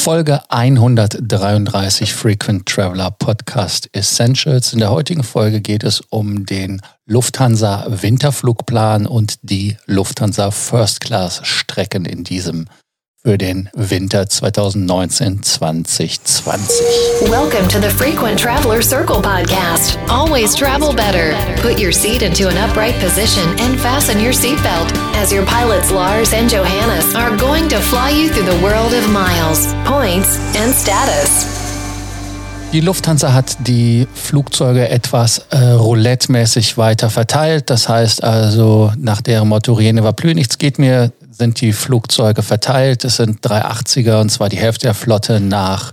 Folge 133 Frequent Traveler Podcast Essentials. In der heutigen Folge geht es um den Lufthansa Winterflugplan und die Lufthansa First Class Strecken in diesem für den Winter 2019-2020. Welcome to the Frequent Traveler Circle podcast. Always travel better. Put your seat into an upright position and fasten your seatbelt as your pilots Lars and Johannes are going to fly you through the world of miles, points and status. Die Lufthansa hat die Flugzeuge etwas äh, roulette-mäßig weiter verteilt. Das heißt also, nach deren Motto Riene war plü, nichts geht mir, sind die Flugzeuge verteilt. Es sind 380er und zwar die Hälfte der Flotte nach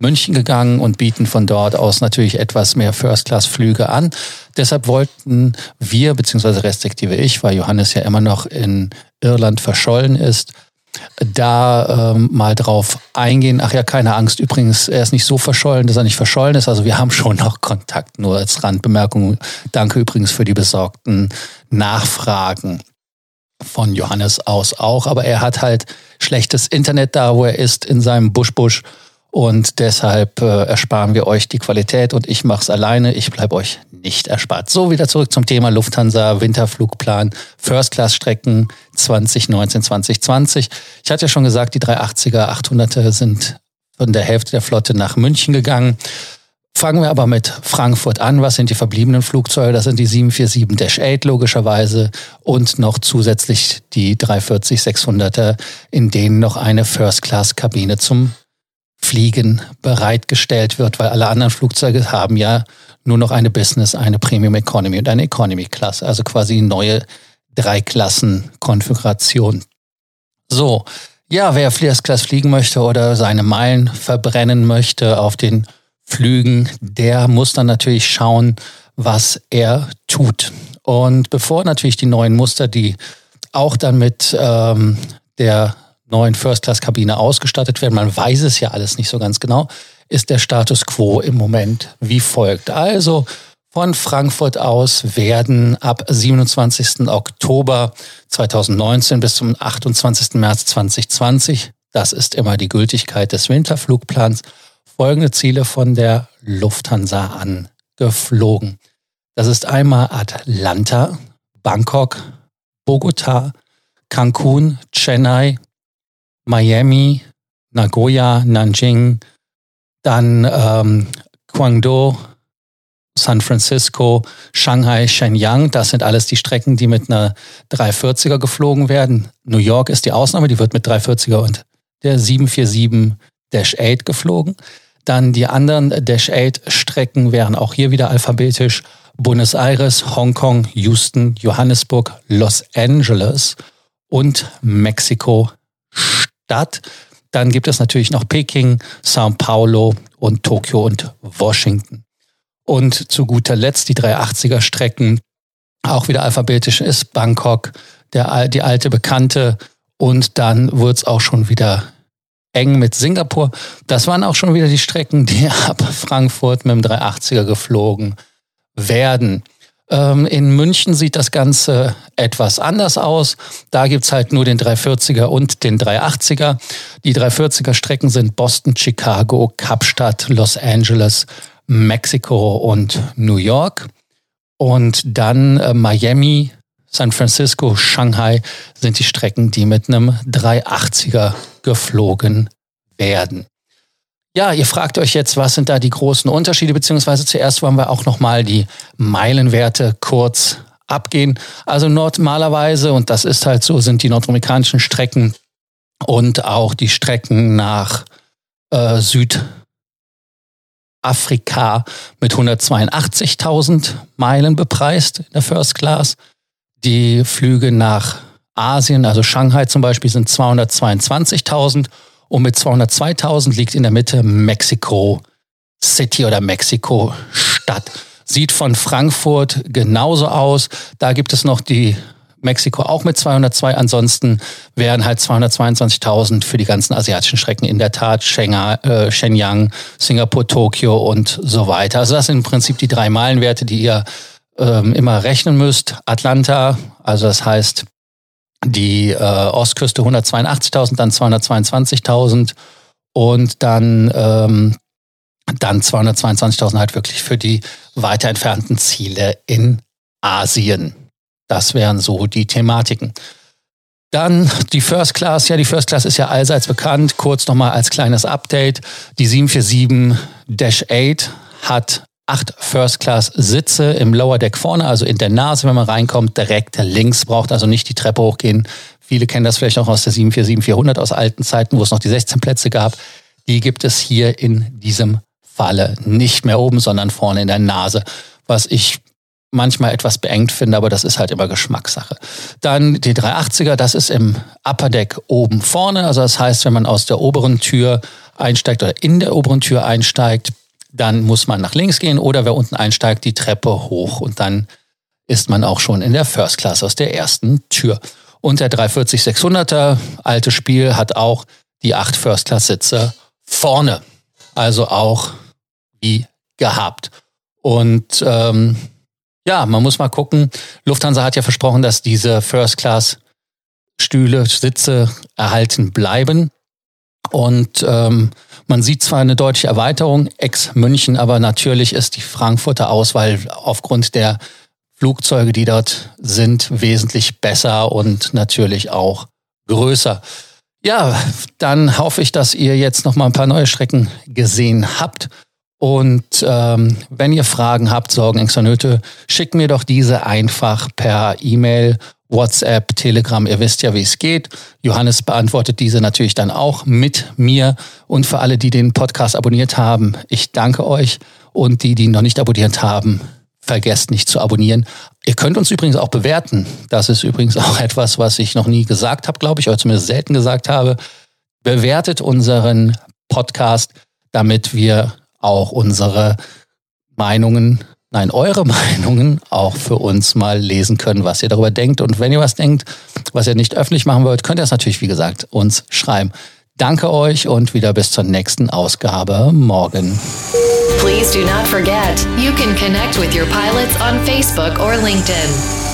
München gegangen und bieten von dort aus natürlich etwas mehr First-Class-Flüge an. Deshalb wollten wir, beziehungsweise respektive ich, weil Johannes ja immer noch in Irland verschollen ist, da ähm, mal drauf eingehen. Ach ja, keine Angst. Übrigens, er ist nicht so verschollen, dass er nicht verschollen ist. Also wir haben schon noch Kontakt, nur als Randbemerkung. Danke übrigens für die besorgten Nachfragen von Johannes aus auch, aber er hat halt schlechtes Internet da, wo er ist, in seinem Busch-Busch. Und deshalb äh, ersparen wir euch die Qualität und ich mache es alleine. Ich bleibe euch nicht erspart. So, wieder zurück zum Thema Lufthansa Winterflugplan First-Class-Strecken 2019, 2020. Ich hatte ja schon gesagt, die 380er, 800er sind von der Hälfte der Flotte nach München gegangen. Fangen wir aber mit Frankfurt an. Was sind die verbliebenen Flugzeuge? Das sind die 747-8 logischerweise und noch zusätzlich die 340-600er, in denen noch eine First-Class-Kabine zum Fliegen bereitgestellt wird, weil alle anderen Flugzeuge haben ja nur noch eine Business, eine Premium Economy und eine Economy Class, also quasi neue Drei-Klassen-Konfiguration. So, ja, wer First Class fliegen möchte oder seine Meilen verbrennen möchte auf den Flügen, der muss dann natürlich schauen, was er tut. Und bevor natürlich die neuen Muster, die auch dann mit ähm, der neuen First-Class-Kabine ausgestattet werden, man weiß es ja alles nicht so ganz genau, ist der Status quo im Moment wie folgt. Also von Frankfurt aus werden ab 27. Oktober 2019 bis zum 28. März 2020, das ist immer die Gültigkeit des Winterflugplans, folgende Ziele von der Lufthansa angeflogen. Das ist einmal Atlanta, Bangkok, Bogota, Cancun, Chennai, Miami, Nagoya, Nanjing, dann ähm, Guangzhou, San Francisco, Shanghai, Shenyang. Das sind alles die Strecken, die mit einer 340er geflogen werden. New York ist die Ausnahme, die wird mit 340er und der 747-8 geflogen. Dann die anderen Dash 8 Strecken wären auch hier wieder alphabetisch. Buenos Aires, Hongkong, Houston, Johannesburg, Los Angeles und Mexiko-Stadt. Dann gibt es natürlich noch Peking, Sao Paulo und Tokio und Washington. Und zu guter Letzt die 380er Strecken, auch wieder alphabetisch ist Bangkok, der, die alte Bekannte. Und dann wird es auch schon wieder eng mit Singapur. Das waren auch schon wieder die Strecken, die ab Frankfurt mit dem 380er geflogen werden. Ähm, in München sieht das Ganze etwas anders aus. Da gibt es halt nur den 340er und den 380er. Die 340er Strecken sind Boston, Chicago, Kapstadt, Los Angeles, Mexiko und New York. Und dann äh, Miami, San Francisco, Shanghai sind die Strecken, die mit einem 380er geflogen werden. Ja, ihr fragt euch jetzt, was sind da die großen Unterschiede, beziehungsweise zuerst wollen wir auch nochmal die Meilenwerte kurz abgehen. Also normalerweise, und das ist halt so, sind die nordamerikanischen Strecken und auch die Strecken nach äh, Südafrika mit 182.000 Meilen bepreist in der First Class. Die Flüge nach Asien, also Shanghai zum Beispiel, sind 222.000 und mit 202.000 liegt in der Mitte Mexico City oder Mexico Stadt. Sieht von Frankfurt genauso aus. Da gibt es noch die Mexiko auch mit 202. Ansonsten wären halt 222.000 für die ganzen asiatischen Strecken in der Tat Shanghai, äh, Shenyang, Singapur, Tokio und so weiter. Also das sind im Prinzip die drei Meilenwerte, die ihr ähm, immer rechnen müsst. Atlanta, also das heißt die äh, Ostküste 182.000, dann 222.000 und dann, ähm, dann 222.000 halt wirklich für die weiter entfernten Ziele in Asien. Das wären so die Thematiken. Dann die First Class. Ja, die First Class ist ja allseits bekannt. Kurz nochmal als kleines Update. Die 747-8 hat acht First Class Sitze im Lower Deck vorne, also in der Nase, wenn man reinkommt, direkt links, braucht also nicht die Treppe hochgehen. Viele kennen das vielleicht auch aus der 747-400 aus alten Zeiten, wo es noch die 16 Plätze gab. Die gibt es hier in diesem Falle nicht mehr oben, sondern vorne in der Nase, was ich manchmal etwas beengt finde, aber das ist halt immer Geschmackssache. Dann die 380er, das ist im Upper Deck oben vorne. Also das heißt, wenn man aus der oberen Tür einsteigt oder in der oberen Tür einsteigt, dann muss man nach links gehen oder wer unten einsteigt, die Treppe hoch und dann ist man auch schon in der First Class aus der ersten Tür. Und der 340-600er, alte Spiel, hat auch die acht First Class Sitze vorne. Also auch wie gehabt. Und ähm, ja, man muss mal gucken. Lufthansa hat ja versprochen, dass diese First Class Stühle, Sitze erhalten bleiben. Und ähm, man sieht zwar eine deutliche Erweiterung, ex-München, aber natürlich ist die Frankfurter Auswahl aufgrund der Flugzeuge, die dort sind, wesentlich besser und natürlich auch größer. Ja, dann hoffe ich, dass ihr jetzt noch mal ein paar neue Strecken gesehen habt. Und ähm, wenn ihr Fragen habt, Sorgen, Ängste, Nöte, schickt mir doch diese einfach per E-Mail WhatsApp, Telegram, ihr wisst ja, wie es geht. Johannes beantwortet diese natürlich dann auch mit mir. Und für alle, die den Podcast abonniert haben, ich danke euch. Und die, die ihn noch nicht abonniert haben, vergesst nicht zu abonnieren. Ihr könnt uns übrigens auch bewerten. Das ist übrigens auch etwas, was ich noch nie gesagt habe, glaube ich, oder zumindest selten gesagt habe. Bewertet unseren Podcast, damit wir auch unsere Meinungen nein, eure Meinungen auch für uns mal lesen können, was ihr darüber denkt. Und wenn ihr was denkt, was ihr nicht öffentlich machen wollt, könnt ihr es natürlich, wie gesagt, uns schreiben. Danke euch und wieder bis zur nächsten Ausgabe morgen. Please do not forget, you can connect with your pilots on Facebook or LinkedIn.